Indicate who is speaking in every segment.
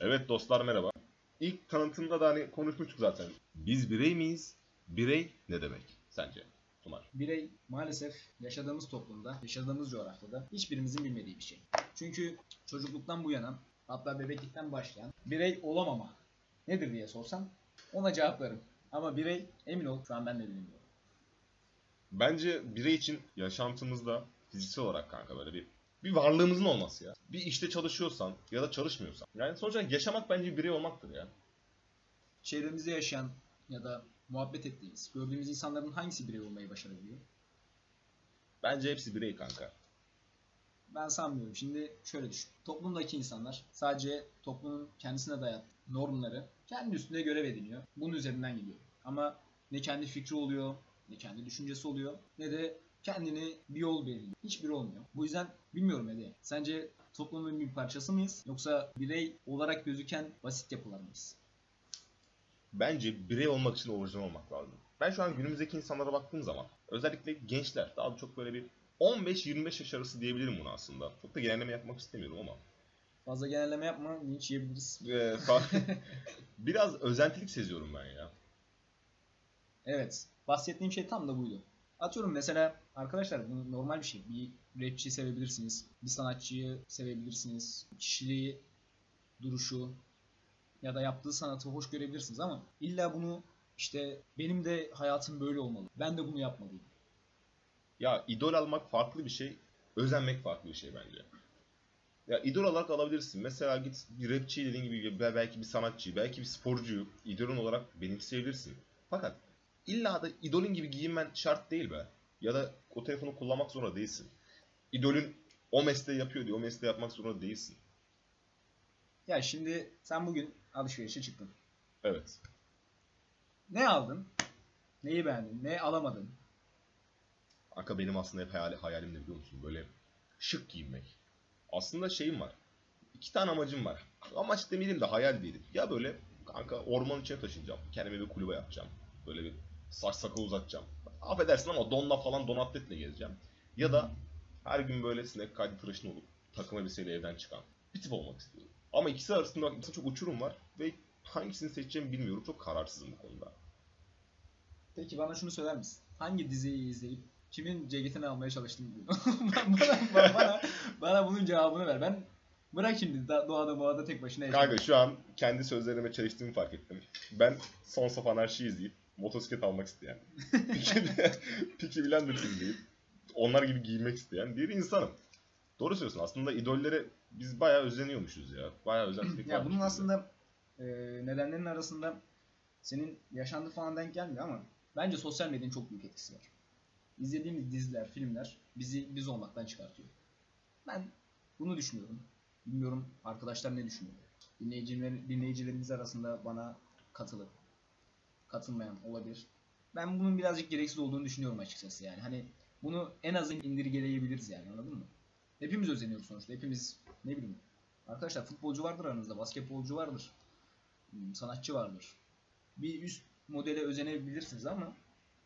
Speaker 1: Evet dostlar merhaba. İlk tanıtımda da hani konuşmuştuk zaten. Biz birey miyiz? Birey ne demek sence? Tumar.
Speaker 2: Birey maalesef yaşadığımız toplumda, yaşadığımız coğrafyada hiçbirimizin bilmediği bir şey. Çünkü çocukluktan bu yana, hatta bebeklikten başlayan birey olamama nedir diye sorsam ona cevaplarım. Ama birey emin ol şu an ben de bilmiyorum.
Speaker 1: Bence birey için yaşantımızda fiziksel olarak kanka böyle bir bir varlığımızın olması ya. Bir işte çalışıyorsan ya da çalışmıyorsan. Yani sonuçta yaşamak bence bir birey olmaktır ya.
Speaker 2: Çevremizde yaşayan ya da muhabbet ettiğimiz, gördüğümüz insanların hangisi birey olmayı başarabiliyor?
Speaker 1: Bence hepsi birey kanka.
Speaker 2: Ben sanmıyorum. Şimdi şöyle düşün. Toplumdaki insanlar sadece toplumun kendisine dayattığı normları kendi üstünde görev ediniyor. Bunun üzerinden gidiyor. Ama ne kendi fikri oluyor, ne kendi düşüncesi oluyor, ne de kendini bir yol belirliyor. Hiçbiri olmuyor. Bu yüzden bilmiyorum Ede. Sence toplumun bir parçası mıyız? Yoksa birey olarak gözüken basit yapılar mıyız?
Speaker 1: Bence birey olmak için orijinal olmak lazım. Ben şu an günümüzdeki insanlara baktığım zaman özellikle gençler daha çok böyle bir 15-25 yaş arası diyebilirim buna aslında. Çok da genelleme yapmak istemiyorum ama.
Speaker 2: Fazla genelleme yapma, linç yiyebiliriz.
Speaker 1: Ee, biraz özentilik seziyorum ben ya.
Speaker 2: Evet. Bahsettiğim şey tam da buydu. Atıyorum mesela arkadaşlar bu normal bir şey. Bir rapçiyi sevebilirsiniz. Bir sanatçıyı sevebilirsiniz. Kişiliği, duruşu ya da yaptığı sanatı hoş görebilirsiniz ama illa bunu işte benim de hayatım böyle olmalı. Ben de bunu yapmalıyım.
Speaker 1: Ya idol almak farklı bir şey, özenmek farklı bir şey bence. Ya idol olarak alabilirsin. Mesela git bir rapçi dediğin gibi be- belki bir sanatçı, belki bir sporcuyu idolün olarak benimseyebilirsin. Fakat illa da idolün gibi giyinmen şart değil be. Ya da o telefonu kullanmak zorunda değilsin. İdolün o mesleği yapıyor diye o mesleği yapmak zorunda değilsin.
Speaker 2: Ya şimdi sen bugün alışverişe çıktın.
Speaker 1: Evet.
Speaker 2: Ne aldın? Neyi beğendin? Ne alamadın?
Speaker 1: Kanka benim aslında hep hayali, hayalim ne biliyor musun? Böyle şık giyinmek. Aslında şeyim var. İki tane amacım var. Amaç demeyelim de hayal diyelim. Ya böyle kanka orman içine taşınacağım. Kendime bir kulübe yapacağım. Böyle bir saç sakal uzatacağım. Affedersin ama donla falan don atletle gezeceğim. Ya da her gün böyle sinek kaydı tıraşın olup takım elbiseyle evden çıkan bir tip olmak istiyorum. Ama ikisi arasında mesela çok uçurum var ve hangisini seçeceğimi bilmiyorum. Çok kararsızım bu konuda.
Speaker 2: Peki bana şunu söyler misin? Hangi diziyi izleyip kimin ceketini almaya çalıştın bugün? bana, bana, bana, bana bunun cevabını ver. Ben bırak şimdi da- doğada boğada tek başına yaşamayı.
Speaker 1: Kanka şu an kendi sözlerime çeliştiğimi fark ettim. Ben Sons of Anarchy izleyip motosiklet almak isteyen, Peaky Blinders izleyip onlar gibi giyinmek isteyen bir insanım. Doğru söylüyorsun. Aslında idollere biz bayağı özeniyormuşuz ya. Bayağı özentilik
Speaker 2: Ya bunun aslında e, nedenlerinin arasında senin yaşandığı falan denk gelmiyor ama bence sosyal medyanın çok büyük etkisi var. İzlediğimiz diziler, filmler bizi biz olmaktan çıkartıyor. Ben bunu düşünüyorum. Bilmiyorum arkadaşlar ne düşünüyor? Dinleyiciler, dinleyicilerimiz arasında bana katılıp katılmayan olabilir. Ben bunun birazcık gereksiz olduğunu düşünüyorum açıkçası yani. Hani bunu en az indirgeleyebiliriz yani anladın mı? Hepimiz özeniyoruz sonuçta. Hepimiz ne bileyim Arkadaşlar futbolcu vardır aranızda, basketbolcu vardır, hmm, sanatçı vardır. Bir üst modele özenebilirsiniz ama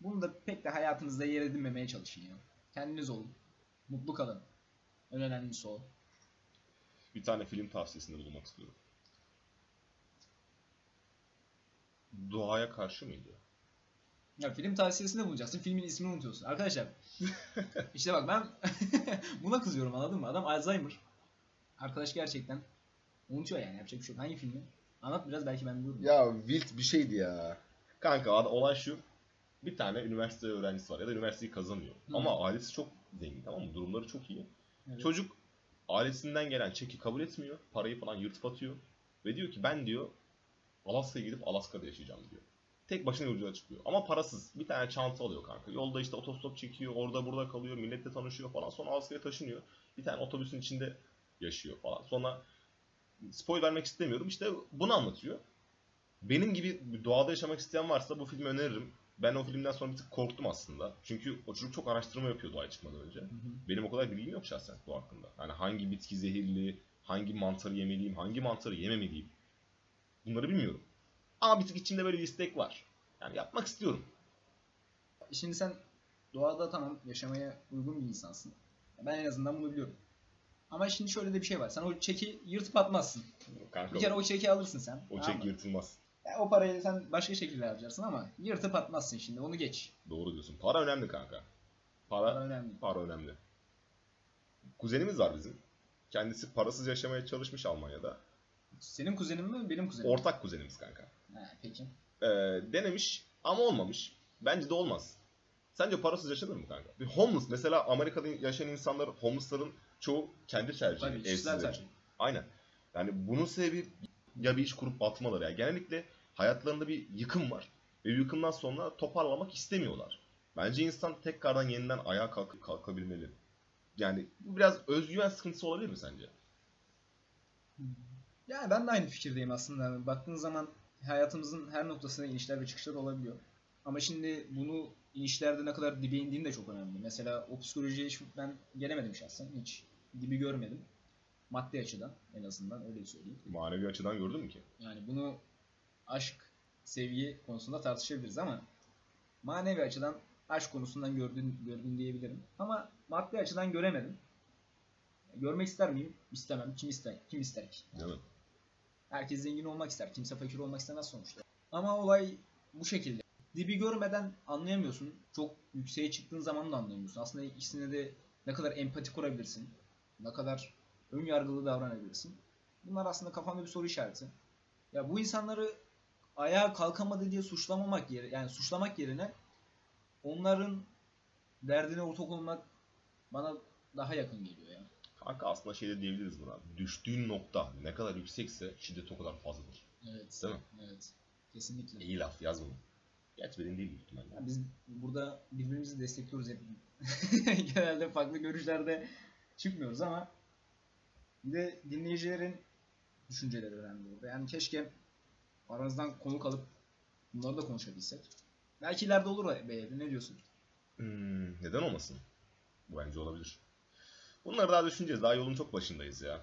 Speaker 2: bunu da pek de hayatınızda yer edinmemeye çalışın ya. Kendiniz olun. Mutlu kalın. En önemlisi o.
Speaker 1: Bir tane film tavsiyesinde bulunmak istiyorum. Doğaya karşı mıydı?
Speaker 2: Ya film tavsiyesinde bulacaksın. Filmin ismini unutuyorsun. Arkadaşlar işte bak ben buna kızıyorum anladın mı? Adam Alzheimer. Arkadaş gerçekten unutuyor yani yapacak bir şey yok. Hangi filmi? Anlat biraz belki ben biliyorum.
Speaker 1: Ya wild bir şeydi ya. Kanka olay şu. Bir tane üniversite öğrencisi var ya da üniversiteyi kazanıyor.
Speaker 2: Hı.
Speaker 1: Ama ailesi çok zengin tamam mı? Durumları çok iyi.
Speaker 2: Evet.
Speaker 1: Çocuk ailesinden gelen çeki kabul etmiyor. Parayı falan yırtıp atıyor. Ve diyor ki ben diyor Alaska'ya gidip Alaska'da yaşayacağım diyor. Tek başına yolculuğa çıkıyor. Ama parasız. Bir tane çanta alıyor kanka. Yolda işte otostop çekiyor. Orada burada kalıyor. Milletle tanışıyor falan. Sonra Alaska'ya taşınıyor. Bir tane otobüsün içinde yaşıyor falan. Sonra spoil vermek istemiyorum. İşte bunu anlatıyor. Benim gibi doğada yaşamak isteyen varsa bu filmi öneririm. Ben o filmden sonra bir tık korktum aslında. Çünkü o çocuk çok araştırma yapıyor doğaya çıkmadan önce.
Speaker 2: Hı hı.
Speaker 1: Benim o kadar bilgim yok şahsen doğa hakkında. Yani hangi bitki zehirli, hangi mantarı yemeliyim, hangi mantarı yememeliyim. Bunları bilmiyorum. Ama bir tık içimde böyle bir istek var. Yani yapmak istiyorum.
Speaker 2: Şimdi sen doğada tamam yaşamaya uygun bir insansın. Ben en azından bunu biliyorum. Ama şimdi şöyle de bir şey var. Sen o çeki yırtıp atmazsın.
Speaker 1: Kanka
Speaker 2: Bir kere o çeki alırsın sen.
Speaker 1: o
Speaker 2: tamam
Speaker 1: çek
Speaker 2: mı?
Speaker 1: yırtılmaz.
Speaker 2: Ya o parayı sen başka şekilde harcarsın ama yırtıp atmazsın şimdi onu geç.
Speaker 1: Doğru diyorsun. Para önemli kanka. Para,
Speaker 2: Para önemli.
Speaker 1: para önemli. Kuzenimiz var bizim. Kendisi parasız yaşamaya çalışmış Almanya'da.
Speaker 2: Senin kuzenin mi benim kuzenim? mi?
Speaker 1: Ortak kuzenimiz kanka.
Speaker 2: Ha, peki.
Speaker 1: Ee, denemiş ama olmamış. Bence de olmaz. Sence parasız yaşanır mı kanka? Bir homeless mesela Amerika'da yaşayan insanlar homeless'ların çoğu kendi tercihi.
Speaker 2: Tabii kişisel
Speaker 1: evsizleri.
Speaker 2: tercih.
Speaker 1: Aynen. Yani bunun sebebi ya bir iş kurup batmaları. Yani genellikle hayatlarında bir yıkım var. Ve yıkımdan sonra toparlamak istemiyorlar. Bence insan tekrardan yeniden ayağa kalk kalkabilmeli. Yani bu biraz özgüven sıkıntısı olabilir mi sence?
Speaker 2: Yani ben de aynı fikirdeyim aslında. Baktığın zaman hayatımızın her noktasında inişler ve çıkışlar olabiliyor. Ama şimdi bunu inişlerde ne kadar dibe indiğin de çok önemli. Mesela o psikolojiye hiç ben gelemedim şahsen. Hiç dibi görmedim. Maddi açıdan en azından öyle söyleyeyim.
Speaker 1: Manevi açıdan gördün mü ki?
Speaker 2: Yani bunu aşk, sevgi konusunda tartışabiliriz ama manevi açıdan aşk konusundan gördün, gördün diyebilirim. Ama maddi açıdan göremedim. Görmek ister miyim? İstemem. Kim ister? Kim ister ki?
Speaker 1: Değil mi?
Speaker 2: Herkes zengin olmak ister. Kimse fakir olmak istemez sonuçta. Ama olay bu şekilde. Dibi görmeden anlayamıyorsun. Çok yükseğe çıktığın zaman da anlayamıyorsun. Aslında ikisine de ne kadar empati kurabilirsin. Ne kadar ön yargılı davranabilirsin. Bunlar aslında kafamda bir soru işareti. Ya bu insanları ayağa kalkamadı diye suçlamamak yerine yani suçlamak yerine onların derdine ortak olmak bana daha yakın geliyor.
Speaker 1: Kanka aslında şey de diyebiliriz buna. Düştüğün nokta ne kadar yüksekse şiddet o kadar fazladır.
Speaker 2: Evet.
Speaker 1: Değil mi?
Speaker 2: Evet. Kesinlikle.
Speaker 1: İyi laf yaz bunu. Gerçi benim değil büyük ihtimalle.
Speaker 2: Ya biz burada birbirimizi destekliyoruz hep. Genelde farklı görüşlerde çıkmıyoruz ama bir de dinleyicilerin düşünceleri önemli burada. Yani keşke aranızdan konuk alıp bunları da konuşabilsek. Belki ileride olur be ne diyorsun?
Speaker 1: Hmm, neden olmasın? Bu bence olabilir. Bunları daha düşüneceğiz. Daha yolun çok başındayız ya.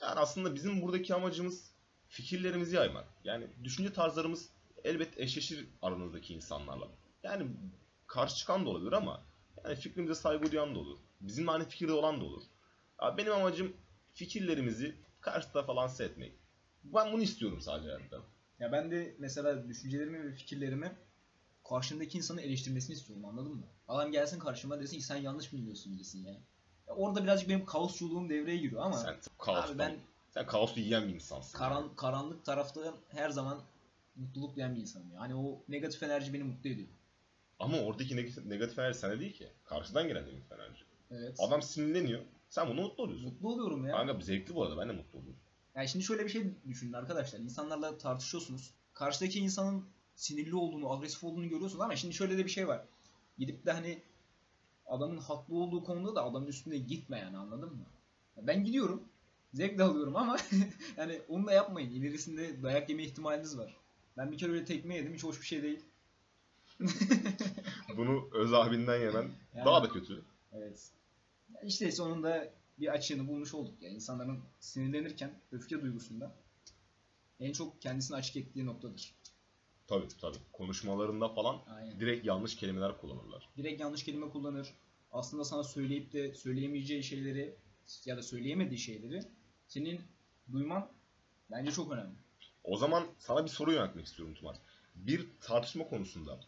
Speaker 1: Yani aslında bizim buradaki amacımız fikirlerimizi yaymak. Yani düşünce tarzlarımız elbet eşleşir aranızdaki insanlarla. Yani karşı çıkan da olabilir ama yani fikrimize saygı duyan da olur. Bizimle aynı fikirde olan da olur. Ya benim amacım fikirlerimizi karşıda falan etmek. Ben bunu istiyorum sadece hayatta.
Speaker 2: Ya ben de mesela düşüncelerimi ve fikirlerimi karşımdaki insanı eleştirmesini istiyorum anladın mı? Adam gelsin karşıma desin ki sen yanlış mı biliyorsun desin ya. Orada birazcık benim kaosçuluğum devreye giriyor ama
Speaker 1: Sen kaostan,
Speaker 2: abi ben
Speaker 1: sen kaosu yiyen bir insansın.
Speaker 2: karan, karanlık tarafta her zaman mutluluk duyan bir insanım. Yani o negatif enerji beni mutlu ediyor.
Speaker 1: Ama oradaki negatif, negatif enerji sende değil ki. Karşıdan gelen negatif enerji.
Speaker 2: Evet.
Speaker 1: Adam sinirleniyor. Sen bunu mutlu oluyorsun.
Speaker 2: Mutlu oluyorum ya.
Speaker 1: Kanka zevkli bu arada. Ben de mutlu oluyorum.
Speaker 2: Yani şimdi şöyle bir şey düşünün arkadaşlar. İnsanlarla tartışıyorsunuz. Karşıdaki insanın sinirli olduğunu, agresif olduğunu görüyorsunuz ama şimdi şöyle de bir şey var. Gidip de hani adamın haklı olduğu konuda da adamın üstünde gitme yani anladın mı? Ben gidiyorum. Zevk de alıyorum ama yani onu da yapmayın. İlerisinde dayak yeme ihtimaliniz var. Ben bir kere öyle tekme yedim. Hiç hoş bir şey değil.
Speaker 1: Bunu öz abinden yemen
Speaker 2: Yani-
Speaker 1: daha da kötü.
Speaker 2: Evet. Yani işte sonunda bir açığını bulmuş olduk ya. İnsanların sinirlenirken öfke duygusunda en çok kendisini açık ettiği noktadır.
Speaker 1: Tabii tabii. Konuşmalarında falan
Speaker 2: Aynen.
Speaker 1: direkt yanlış kelimeler kullanırlar.
Speaker 2: Direkt yanlış kelime kullanır. Aslında sana söyleyip de söyleyemeyeceği şeyleri ya da söyleyemediği şeyleri senin duyman bence çok önemli.
Speaker 1: O zaman sana bir soru yöneltmek istiyorum Tumar. Bir tartışma konusunda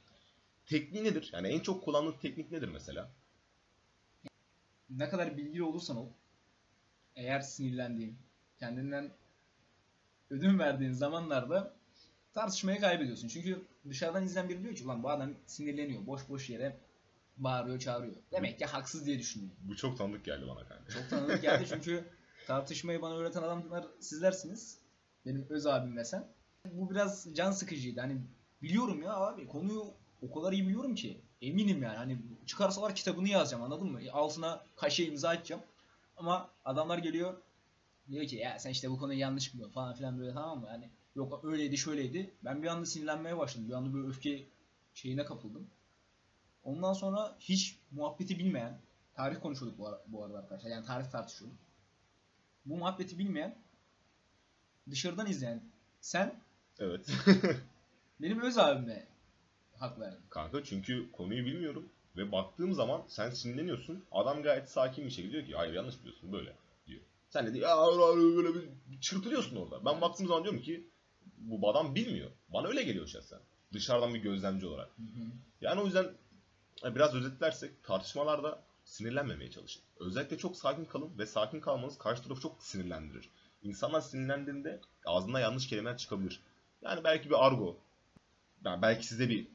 Speaker 1: tekniği nedir? Yani en çok kullandığın teknik nedir mesela?
Speaker 2: Ne kadar bilgili olursan ol, eğer sinirlendiğin, kendinden ödün verdiğin zamanlarda tartışmayı kaybediyorsun. Çünkü dışarıdan izleyen biri diyor ki ulan bu adam sinirleniyor, boş boş yere bağırıyor, çağırıyor. Demek ki haksız diye düşünüyor.
Speaker 1: Bu çok tanıdık geldi bana kanka.
Speaker 2: Çok tanıdık geldi çünkü tartışmayı bana öğreten adamlar sizlersiniz. Benim öz abim ve sen. Bu biraz can sıkıcıydı. Hani biliyorum ya abi konuyu o kadar iyi biliyorum ki. Eminim yani. Hani çıkarsalar kitabını yazacağım anladın mı? Altına kaşe imza atacağım. Ama adamlar geliyor diyor ki ya sen işte bu konuyu yanlış biliyorsun falan filan böyle tamam mı? Yani yok öyleydi şöyleydi. Ben bir anda sinirlenmeye başladım. Bir anda böyle öfke şeyine kapıldım. Ondan sonra hiç muhabbeti bilmeyen, tarih konuşuyorduk bu, ara- bu arada arkadaşlar. Yani tarih tartışıyorduk. Bu muhabbeti bilmeyen, dışarıdan izleyen sen
Speaker 1: Evet.
Speaker 2: benim öz abime hak verdin.
Speaker 1: kanka çünkü konuyu bilmiyorum ve baktığım zaman sen sinirleniyorsun. Adam gayet sakin bir şekilde diyor ki hayır yanlış biliyorsun böyle diyor. Sen de ya böyle bir çırpılıyorsun orada. Ben baktığım zaman diyorum ki bu adam bilmiyor. Bana öyle geliyor şahsen. Dışarıdan bir gözlemci olarak. Yani o yüzden e, biraz özetlersek tartışmalarda sinirlenmemeye çalışın. Özellikle çok sakin kalın ve sakin kalmanız karşı tarafı çok sinirlendirir. İnsanlar sinirlendiğinde ağzından yanlış kelimeler çıkabilir. Yani belki bir argo, yani belki size bir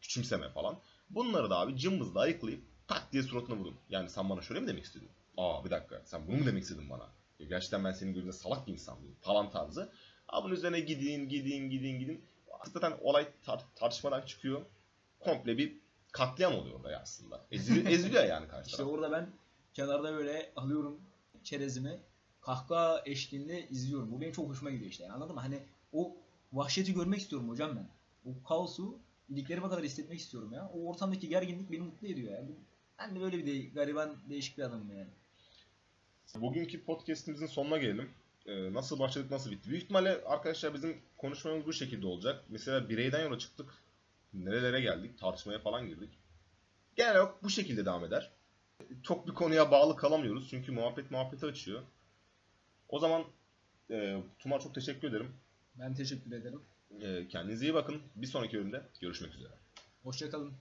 Speaker 1: küçümseme falan. Bunları da abi cımbızla ayıklayıp tak diye suratına vurun. Yani sen bana şöyle mi demek istedin? Aa bir dakika sen bunu mu demek istedin bana? Ya gerçekten ben senin gözünde salak bir insan mıyım? Falan tarzı. Abi bunun üzerine gidin gidin gidin gidin. Zaten olay tar- tartışmadan çıkıyor. Komple bir katliam oluyor orada aslında. Ezili, eziliyor yani karşı
Speaker 2: İşte orada ben kenarda böyle alıyorum çerezimi kahkaha eşliğinde izliyorum. Bu benim çok hoşuma gidiyor işte. Anladın mı? Hani o vahşeti görmek istiyorum hocam ben. O kaosu iliklerime kadar hissetmek istiyorum ya. O ortamdaki gerginlik beni mutlu ediyor ya. Ben de böyle bir de, gariban değişik bir adamım yani.
Speaker 1: Bugünkü podcastimizin sonuna gelelim. Ee, nasıl başladık, nasıl bitti? Büyük ihtimalle arkadaşlar bizim konuşmamız bu şekilde olacak. Mesela bireyden yola çıktık. Nerelere geldik? Tartışmaya falan girdik. Genel olarak bu şekilde devam eder. Çok bir konuya bağlı kalamıyoruz. Çünkü muhabbet muhabbeti açıyor. O zaman e, Tuma çok teşekkür ederim.
Speaker 2: Ben teşekkür ederim.
Speaker 1: E, kendinize iyi bakın. Bir sonraki bölümde görüşmek üzere.
Speaker 2: Hoşçakalın.